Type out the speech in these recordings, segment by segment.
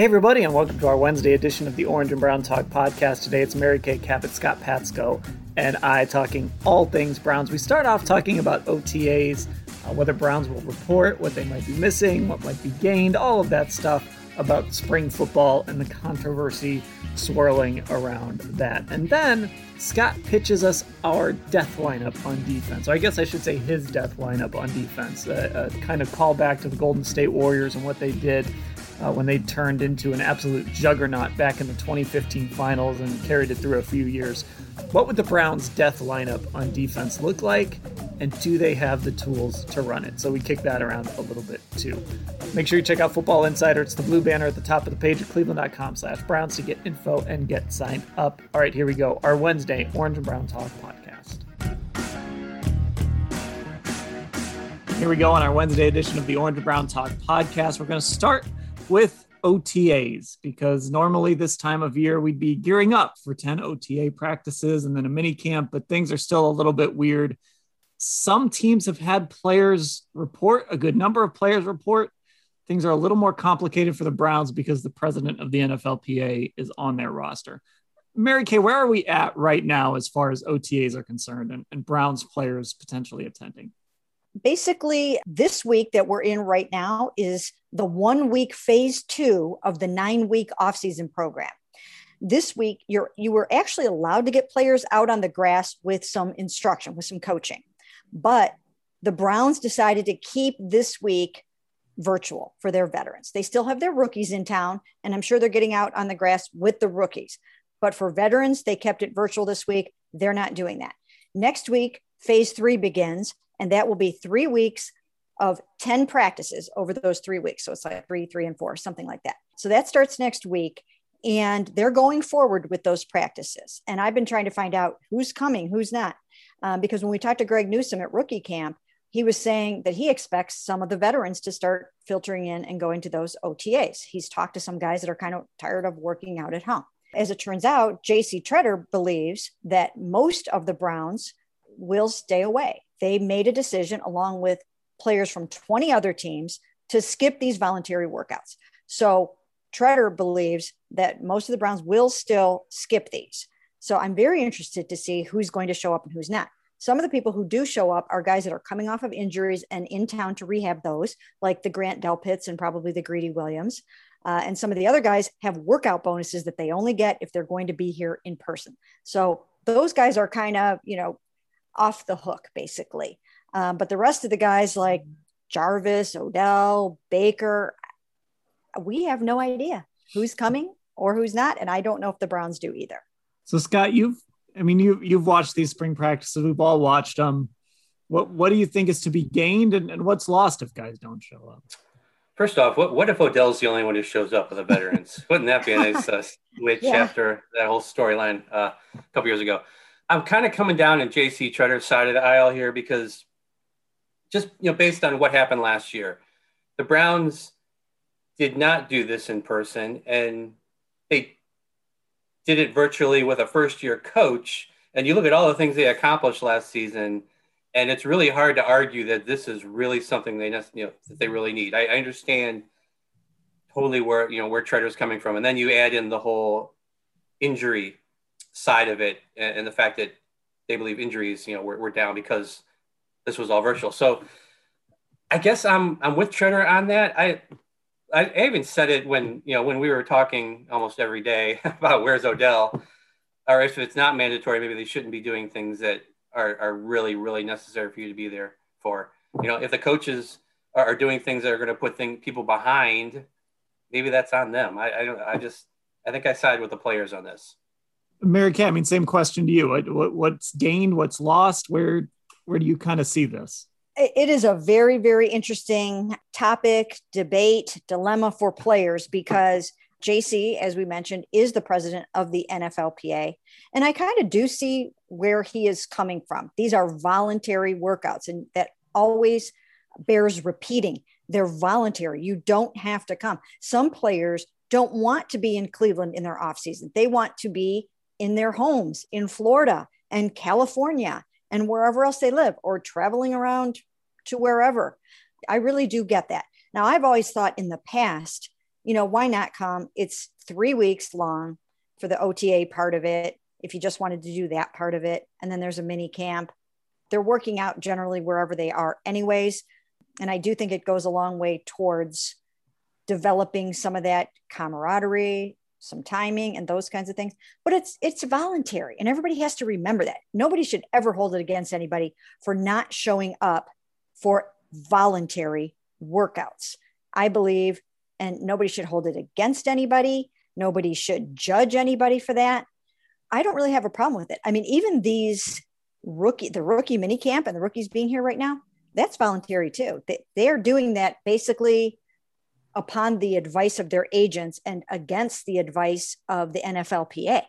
Hey, everybody, and welcome to our Wednesday edition of the Orange and Brown Talk podcast. Today it's Mary Kay Cabot, Scott Patsko, and I talking all things Browns. We start off talking about OTAs, uh, whether Browns will report, what they might be missing, what might be gained, all of that stuff about spring football and the controversy swirling around that. And then Scott pitches us our death lineup on defense. Or I guess I should say his death lineup on defense. A, a kind of callback to the Golden State Warriors and what they did uh, when they turned into an absolute juggernaut back in the 2015 finals and carried it through a few years. What would the Browns' death lineup on defense look like? And do they have the tools to run it? So we kick that around a little bit too. Make sure you check out Football Insider. It's the blue banner at the top of the page at cleveland.com slash Browns to get info and get signed up. All right, here we go. Our Wednesday Orange and Brown Talk podcast. Here we go on our Wednesday edition of the Orange and Brown Talk podcast. We're going to start with OTAs because normally this time of year we'd be gearing up for 10 OTA practices and then a mini camp, but things are still a little bit weird. Some teams have had players report, a good number of players report. Things are a little more complicated for the Browns because the president of the NFLPA is on their roster. Mary Kay, where are we at right now as far as OTAs are concerned and, and Browns players potentially attending? Basically this week that we're in right now is the one week phase two of the nine week offseason program. This week you're you were actually allowed to get players out on the grass with some instruction with some coaching. But the browns decided to keep this week virtual for their veterans. They still have their rookies in town and i'm sure they're getting out on the grass with the rookies. But for veterans they kept it virtual this week. They're not doing that. Next week phase three begins and that will be three weeks of 10 practices over those three weeks. So it's like three, three, and four, something like that. So that starts next week. And they're going forward with those practices. And I've been trying to find out who's coming, who's not. Um, because when we talked to Greg Newsome at rookie camp, he was saying that he expects some of the veterans to start filtering in and going to those OTAs. He's talked to some guys that are kind of tired of working out at home. As it turns out, JC Tretter believes that most of the Browns will stay away they made a decision along with players from 20 other teams to skip these voluntary workouts. So Tretter believes that most of the Browns will still skip these. So I'm very interested to see who's going to show up and who's not. Some of the people who do show up are guys that are coming off of injuries and in town to rehab those, like the Grant Delpits and probably the Greedy Williams. Uh, and some of the other guys have workout bonuses that they only get if they're going to be here in person. So those guys are kind of, you know, off the hook, basically. Um, but the rest of the guys like Jarvis, Odell, Baker, we have no idea who's coming or who's not. And I don't know if the Browns do either. So Scott, you've, I mean, you, you've watched these spring practices. We've all watched them. What, what do you think is to be gained and, and what's lost if guys don't show up? First off, what, what if Odell's the only one who shows up with the veterans? Wouldn't that be a nice uh, switch yeah. after that whole storyline uh, a couple years ago? I'm kind of coming down on JC Tretter's side of the aisle here because just you know based on what happened last year, the Browns did not do this in person and they did it virtually with a first year coach. And you look at all the things they accomplished last season, and it's really hard to argue that this is really something they you know that they really need. I, I understand totally where you know where Tretter's coming from, and then you add in the whole injury side of it and, and, the fact that they believe injuries, you know, were, were down because this was all virtual. So I guess I'm I'm with Tretter on that. I I even said it when you know when we were talking almost every day about where's Odell, or if it's not mandatory, maybe they shouldn't be doing things that are, are really really necessary for you to be there for. You know, if the coaches are, are doing things that are going to put thing, people behind, maybe that's on them. I, I don't. I just I think I side with the players on this. Mary Kay, I mean, same question to you. What, what's gained? What's lost? Where where do you kind of see this? It is a very, very interesting topic, debate, dilemma for players because JC, as we mentioned, is the president of the NFLPA. And I kind of do see where he is coming from. These are voluntary workouts, and that always bears repeating. They're voluntary. You don't have to come. Some players don't want to be in Cleveland in their off season. They want to be in their homes in Florida and California and wherever else they live or traveling around to wherever. I really do get that. Now, I've always thought in the past, you know, why not come? It's three weeks long for the OTA part of it. If you just wanted to do that part of it, and then there's a mini camp. They're working out generally wherever they are, anyways. And I do think it goes a long way towards developing some of that camaraderie, some timing and those kinds of things but it's it's voluntary and everybody has to remember that. Nobody should ever hold it against anybody for not showing up for voluntary workouts. I believe and nobody should hold it against anybody. Nobody should judge anybody for that. I don't really have a problem with it. I mean even these rookie the rookie mini camp and the rookies being here right now that's voluntary too. They, they are doing that basically upon the advice of their agents and against the advice of the NFLPA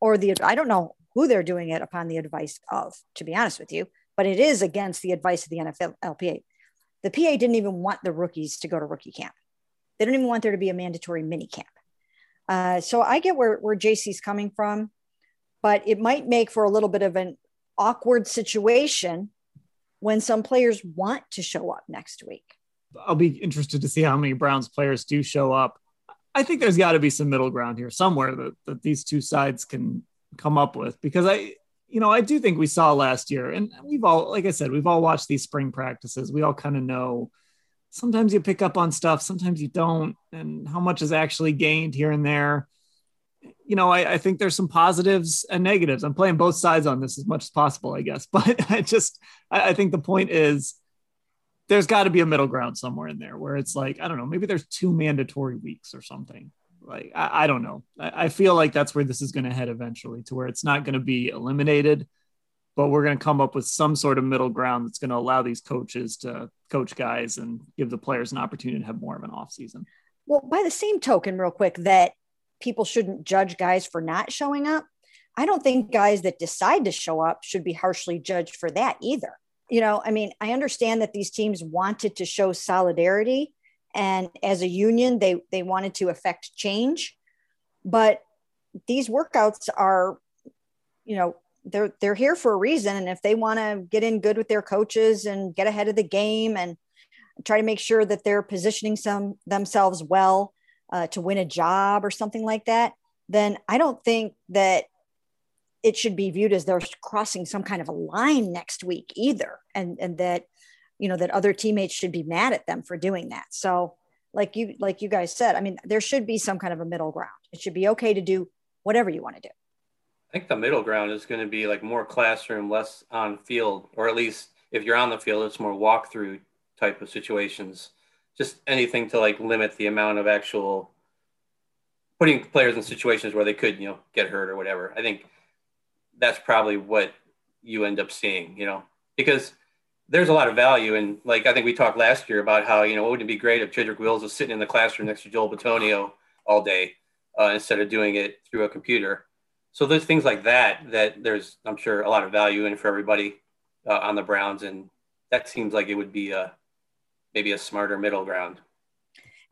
or the I don't know who they're doing it upon the advice of to be honest with you but it is against the advice of the NFLPA the PA didn't even want the rookies to go to rookie camp. They don't even want there to be a mandatory mini camp. Uh, so I get where, where JC's coming from but it might make for a little bit of an awkward situation when some players want to show up next week I'll be interested to see how many Browns players do show up. I think there's got to be some middle ground here somewhere that, that these two sides can come up with because I, you know, I do think we saw last year, and we've all, like I said, we've all watched these spring practices. We all kind of know sometimes you pick up on stuff, sometimes you don't, and how much is actually gained here and there. You know, I, I think there's some positives and negatives. I'm playing both sides on this as much as possible, I guess. But I just, I, I think the point is, there's got to be a middle ground somewhere in there where it's like I don't know, maybe there's two mandatory weeks or something. Like I, I don't know. I, I, feel like that's where this is going to head eventually, to where it's not going to be eliminated, but we're going to come up with some sort of middle ground that's going to allow these coaches to coach guys and give the players an opportunity to have more of an off season. Well, by the same token, real quick, that people shouldn't judge guys for not showing up. I don't think guys that decide to show up should be harshly judged for that either you know, I mean, I understand that these teams wanted to show solidarity and as a union they they wanted to affect change, but these workouts are you know, they're they're here for a reason. And if they want to get in good with their coaches and get ahead of the game and try to make sure that they're positioning some themselves well uh, to win a job or something like that, then I don't think that it should be viewed as they're crossing some kind of a line next week either. And and that you know that other teammates should be mad at them for doing that. So like you like you guys said i mean there should be some kind of a middle ground. It should be okay to do whatever you want to do. I think the middle ground is going to be like more classroom less on field or at least if you're on the field it's more walkthrough type of situations. Just anything to like limit the amount of actual putting players in situations where they could you know get hurt or whatever. I think that's probably what you end up seeing, you know, because there's a lot of value. And like, I think we talked last year about how, you know, wouldn't it be great if Jedrick Wills was sitting in the classroom next to Joel Bitonio all day uh, instead of doing it through a computer. So there's things like that, that there's, I'm sure a lot of value in for everybody uh, on the Browns. And that seems like it would be a, maybe a smarter middle ground.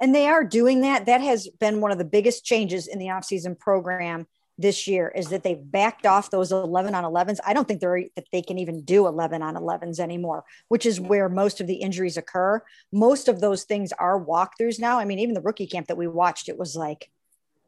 And they are doing that. That has been one of the biggest changes in the offseason program this year is that they've backed off those 11 on 11s. I don't think they're that they can even do 11 on 11s anymore, which is where most of the injuries occur. Most of those things are walkthroughs now. I mean, even the rookie camp that we watched, it was like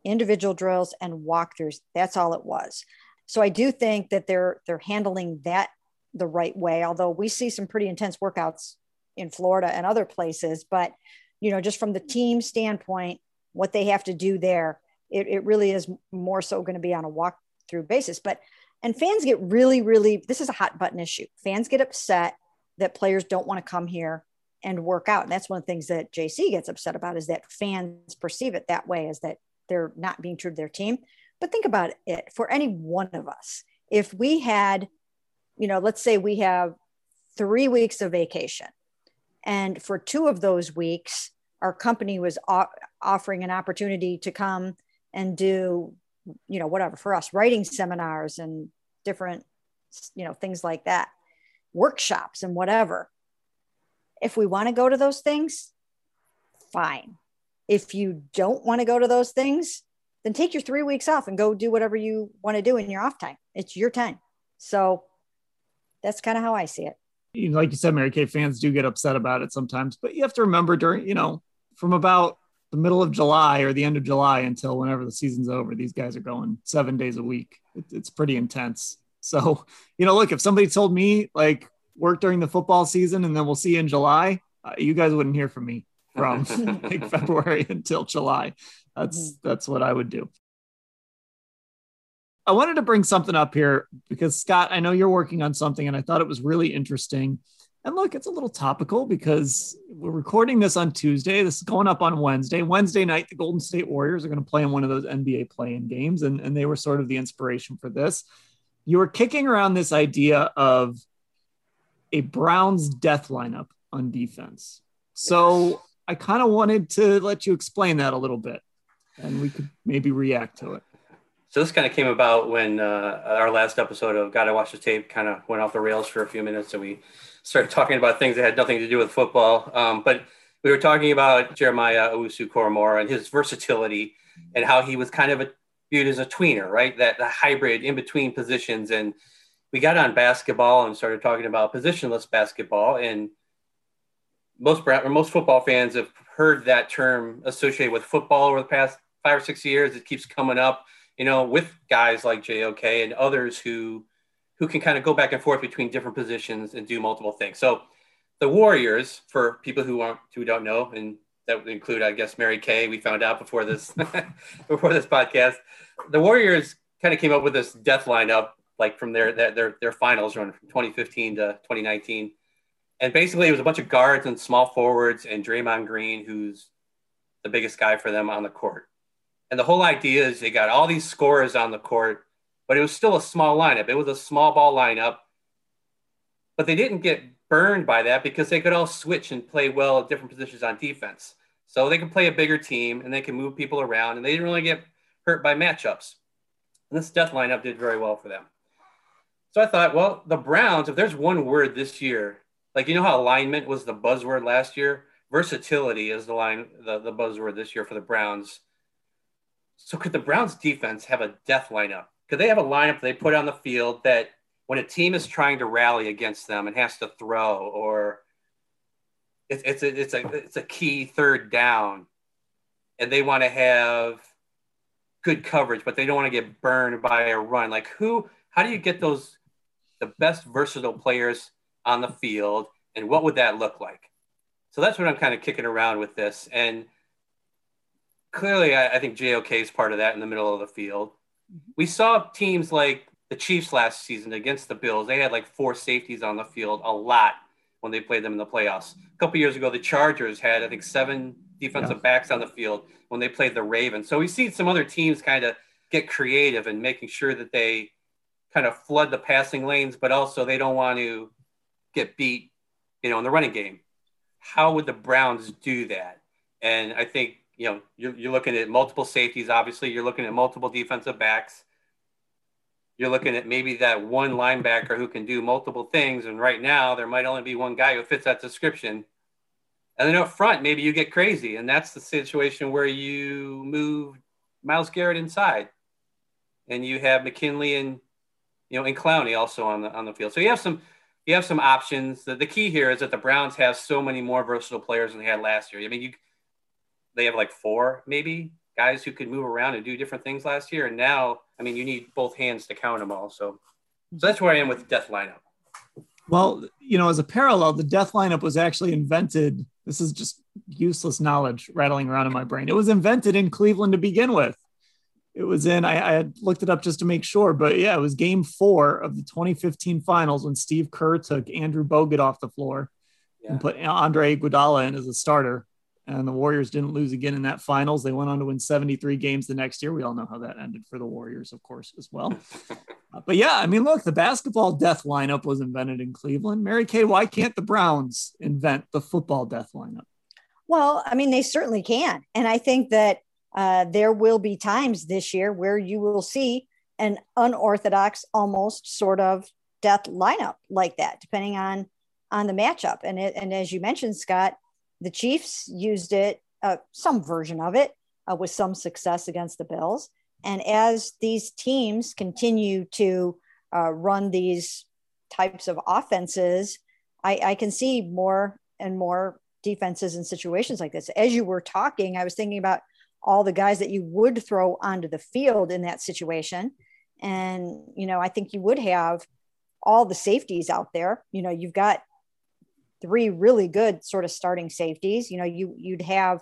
individual drills and walkthroughs. That's all it was. So I do think that they're they're handling that the right way. Although we see some pretty intense workouts in Florida and other places, but you know, just from the team standpoint, what they have to do there it, it really is more so going to be on a walk through basis. But and fans get really, really this is a hot button issue. Fans get upset that players don't want to come here and work out. And that's one of the things that JC gets upset about is that fans perceive it that way, is that they're not being true to their team. But think about it for any one of us. If we had, you know, let's say we have three weeks of vacation, and for two of those weeks, our company was offering an opportunity to come and do, you know, whatever for us, writing seminars and different, you know, things like that, workshops and whatever. If we want to go to those things, fine. If you don't want to go to those things, then take your three weeks off and go do whatever you want to do in your off time. It's your time. So that's kind of how I see it. Like you said, Mary Kay fans do get upset about it sometimes, but you have to remember during, you know, from about the middle of July or the end of July until whenever the season's over, these guys are going seven days a week. It, it's pretty intense. So, you know, look, if somebody told me like work during the football season and then we'll see you in July, uh, you guys wouldn't hear from me from like February until July. That's mm-hmm. that's what I would do. I wanted to bring something up here because Scott, I know you're working on something and I thought it was really interesting. And look, it's a little topical because we're recording this on Tuesday. This is going up on Wednesday. Wednesday night, the Golden State Warriors are going to play in one of those NBA play-in games, and, and they were sort of the inspiration for this. You were kicking around this idea of a Browns death lineup on defense. So I kind of wanted to let you explain that a little bit and we could maybe react to it. So this kind of came about when uh, our last episode of Gotta Watch the Tape kind of went off the rails for a few minutes, and we started talking about things that had nothing to do with football. Um, but we were talking about Jeremiah Owusu-Koramoah and his versatility and how he was kind of a, viewed as a tweener, right? That the hybrid in between positions. And we got on basketball and started talking about positionless basketball. And most most football fans have heard that term associated with football over the past five or six years. It keeps coming up, you know, with guys like JOK and others who who can kind of go back and forth between different positions and do multiple things. So the Warriors, for people who aren't who don't know, and that would include, I guess, Mary Kay. We found out before this before this podcast. The Warriors kind of came up with this death lineup, like from their their their finals run from 2015 to 2019. And basically, it was a bunch of guards and small forwards and Draymond Green, who's the biggest guy for them on the court. And the whole idea is they got all these scorers on the court, but it was still a small lineup. It was a small ball lineup, but they didn't get burned by that because they could all switch and play well at different positions on defense. So they can play a bigger team and they can move people around, and they didn't really get hurt by matchups. And this death lineup did very well for them. So I thought, well, the Browns, if there's one word this year, like you know how alignment was the buzzword last year, versatility is the line the, the buzzword this year for the Browns. So could the Browns defense have a death lineup? Could they have a lineup they put on the field that when a team is trying to rally against them and has to throw or it's, it's a it's a it's a key third down and they want to have good coverage but they don't want to get burned by a run. Like who how do you get those the best versatile players on the field and what would that look like? So that's what i'm kind of kicking around with this. And clearly, I, I think JOK is part of that in the middle of the field. Mm-hmm. We saw teams like the Chiefs last season against the Bills. They had like four safeties on the field a lot when they played them in the playoffs. A couple years ago, the Chargers had, I think, seven defensive yeah. backs on the field when they played the Ravens. So we've seen some other teams kind of get creative and making sure that they kind of flood the passing lanes, but also they don't want to get beat, you know, in the running game. How would the Browns do that? And I think you know, you're, you're looking at multiple safeties. Obviously, you're looking at multiple defensive backs. You're looking at maybe that one linebacker who can do multiple things. And right now, there might only be one guy who fits that description. And then up front, maybe you get crazy, and that's the situation where you move Myles Garrett inside, and you have McKinley and you know and Clowney also on the on the field. So you have some you have some options. The, the key here is that the Browns have so many more versatile players than they had last year. I mean, you they have like four maybe guys who could move around and do different things last year. And now, I mean, you need both hands to count them all. So, so that's where I am with the death lineup. Well, you know, as a parallel, the death lineup was actually invented. This is just useless knowledge rattling around in my brain. It was invented in Cleveland to begin with. It was in, I, I had looked it up just to make sure, but yeah, it was game four of the 2015 finals when Steve Kerr took Andrew Bogut off the floor yeah. and put Andre Iguodala in as a starter and the Warriors didn't lose again in that finals. They went on to win 73 games the next year. We all know how that ended for the Warriors, of course, as well. uh, but yeah, I mean, look, the basketball death lineup was invented in Cleveland. Mary Kay, why can't the Browns invent the football death lineup? Well, I mean, they certainly can. And I think that uh, there will be times this year where you will see an unorthodox, almost sort of death lineup like that, depending on on the matchup. And it, and as you mentioned, Scott, the Chiefs used it, uh, some version of it, uh, with some success against the Bills. And as these teams continue to uh, run these types of offenses, I, I can see more and more defenses in situations like this. As you were talking, I was thinking about all the guys that you would throw onto the field in that situation. And, you know, I think you would have all the safeties out there. You know, you've got three really good sort of starting safeties. You know, you you'd have,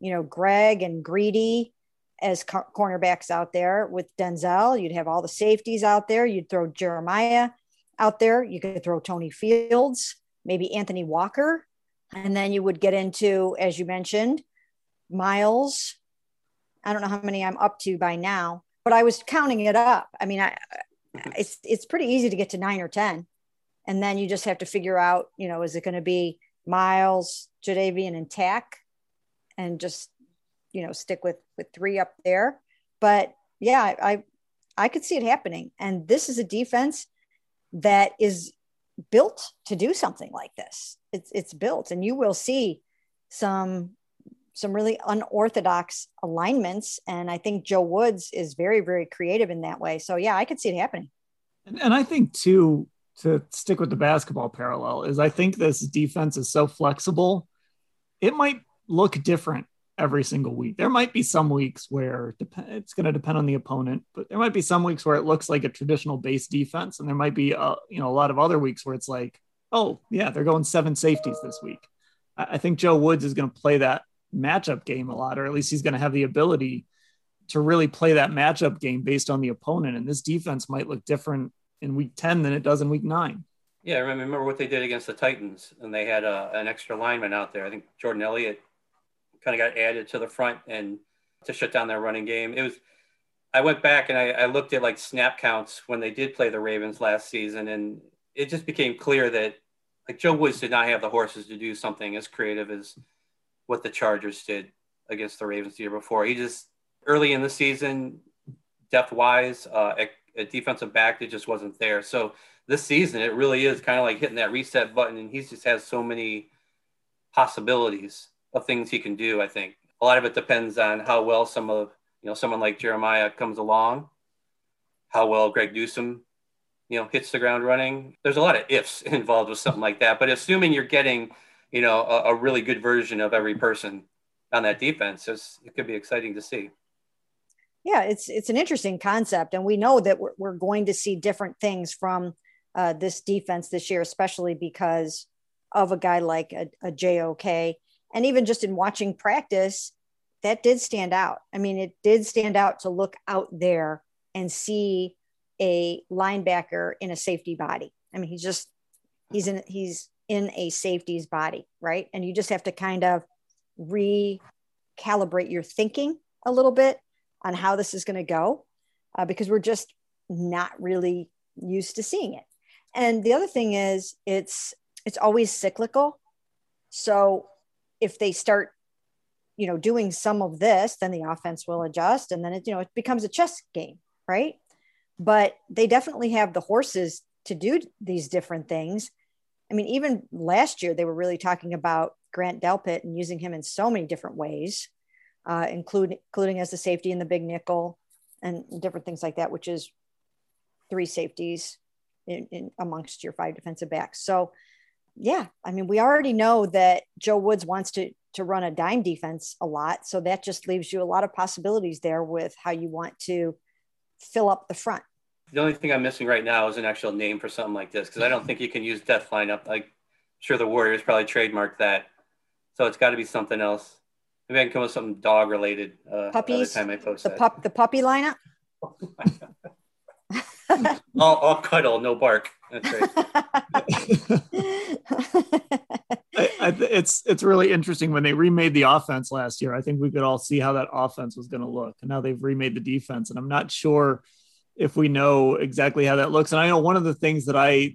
you know, Greg and Greedy as co- cornerbacks out there with Denzel. You'd have all the safeties out there. You'd throw Jeremiah out there. You could throw Tony Fields, maybe Anthony Walker, and then you would get into, as you mentioned, Myles. I don't know how many I'm up to by now, but I was counting it up. I mean, I it's it's pretty easy to get to nine or ten and then you just have to figure out, you know, is it going to be Myles, Jadeveon, and Takk, and just you know stick with with three up there. But yeah, I, I I could see it happening, and this is a defense that is built to do something like this. It's it's built, and you will see some some really unorthodox alignments. And I think Joe Woods is very, very creative in that way. So yeah, I could see it happening. And, and I think too, to stick with the basketball parallel is I think this defense is so flexible. It might look different every single week. There might be some weeks where it's going to depend on the opponent, but there might be some weeks where it looks like a traditional base defense, and there might be a, uh, you know a lot of other weeks where it's like, oh yeah, they're going seven safeties this week. I think Joe Woods is going to play that matchup game a lot, or at least he's going to have the ability to really play that matchup game based on the opponent. And this defense might look different in week 10 than it does in week nine. Yeah, I remember what they did against the Titans, and they had a, uh, an extra lineman out there. I think Jordan Elliott kind of got added to the front and to shut down their running game. It was. I went back and I, I looked at like snap counts when they did play the Ravens last season, and it just became clear that like Joe Woods did not have the horses to do something as creative as what the Chargers did against the Ravens the year before. He just early in the season, depth wise, uh, a defensive back that just wasn't there. So this season, it really is kind of like hitting that reset button, and he just has so many possibilities of things he can do. I think a lot of it depends on how well some of you know someone like Jeremiah comes along, how well Greg Newsome, you know hits the ground running. There's a lot of ifs involved with something like that, but assuming you're getting you know a, a really good version of every person on that defense, it could be exciting to see yeah it's it's an interesting concept and we know that we're, we're going to see different things from uh, this defense this year especially because of a guy like a, a jok and even just in watching practice that did stand out. I mean it did stand out to look out there and see a linebacker in a safety body. I mean he's just he's in he's in a safety's body right? And you just have to kind of recalibrate your thinking a little bit on how this is going to go uh, because we're just not really used to seeing it. And the other thing is it's it's always cyclical. So if they start you know doing some of this then the offense will adjust and then it you know it becomes a chess game, right? But they definitely have the horses to do these different things. I mean even last year they were really talking about Grant Delpit and using him in so many different ways uh, including including as the safety in the big nickel and different things like that, which is three safeties in, in amongst your five defensive backs. So, yeah, I mean, we already know that Joe Woods wants to to run a dime defense a lot, so that just leaves you a lot of possibilities there with how you want to fill up the front. The only thing I'm missing right now is an actual name for something like this because I don't think you can use death lineup. Like, sure, the Warriors probably trademarked that, so it's got to be something else. Maybe I can come with something dog related. Uh, Puppies. Time I post the that. pup, the puppy lineup. all, all cuddle, no bark. That's right. I, I, it's it's really interesting when they remade the offense last year. I think we could all see how that offense was going to look, and now they've remade the defense, and I'm not sure if we know exactly how that looks. And I know one of the things that I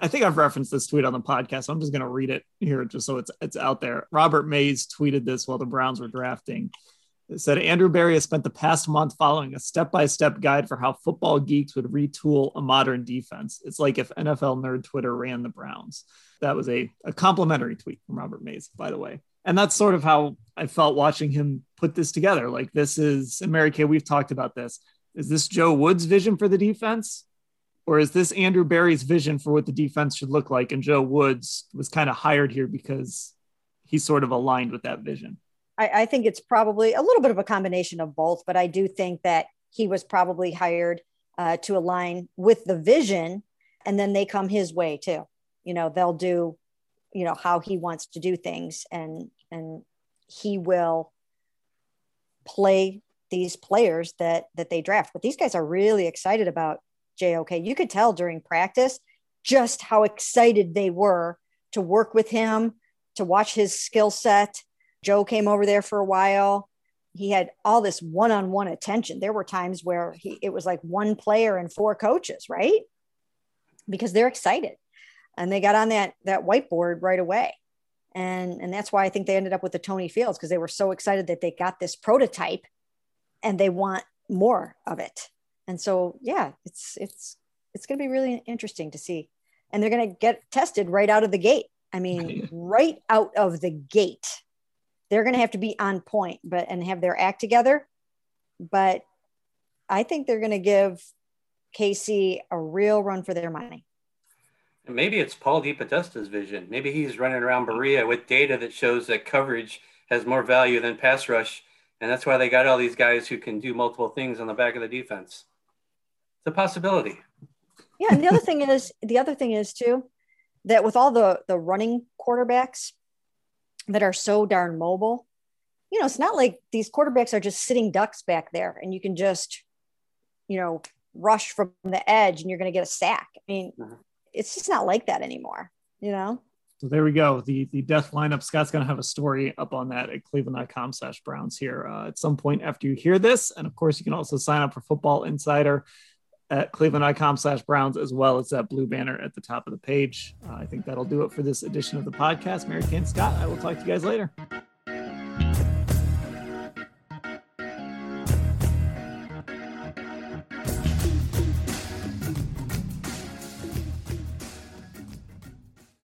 I think I've referenced this tweet on the podcast. So I'm just going to read it here just so it's it's out there. Robert Mays tweeted this while the Browns were drafting. It said Andrew Berry has spent the past month following a step-by-step guide for how football geeks would retool a modern defense. It's like if NFL nerd Twitter ran the Browns. That was a, a complimentary tweet from Robert Mays, by the way. And that's sort of how I felt watching him put this together. Like this is, and Mary Kay, we've talked about this. Is this Joe Woods' vision for the defense? Or is this Andrew Berry's vision for what the defense should look like? And Joe Woods was kind of hired here because he's sort of aligned with that vision. I, I think it's probably a little bit of a combination of both, but I do think that he was probably hired uh, to align with the vision, and then they come his way too. You know, they'll do, you know, how he wants to do things, and and he will play these players that that they draft. But these guys are really excited about JOK. You could tell during practice just how excited they were to work with him, to watch his skill set, Joe came over there for a while. He had all this one on one attention. There were times where he, it was like one player and four coaches, right? Because they're excited and they got on that, that whiteboard right away. And, and that's why I think they ended up with the Tony Fields because they were so excited that they got this prototype and they want more of it. And so, yeah, it's, it's, it's going to be really interesting to see. And they're going to get tested right out of the gate. I mean, right. out of the gate. They're going to have to be on point but and have their act together. But i think they're going to give KC a real run for their money. Maybe it's paul DePodesta's vision. Maybe he's running around berea with data that shows that coverage has more value than pass rush. And that's why they got all these guys who can do multiple things on the back of the defense it's a possibility yeah and the other thing is the other thing is too that with all the the running quarterbacks that are so darn mobile. You know, it's not like these quarterbacks are just sitting ducks back there and you can just, you know, rush from the edge and you're going to get a sack. I mean, uh-huh. it's just not like that anymore, you know? So there we go. The the death lineup. Scott's going to have a story up on that at cleveland.com slash Browns here uh, at some point after you hear this. And of course, you can also sign up for Football Insider at cleveland.com slash Browns, as well as that blue banner at the top of the page. Uh, I think that'll do it for this edition of the podcast. Mary Kay Scott, I will talk to you guys later.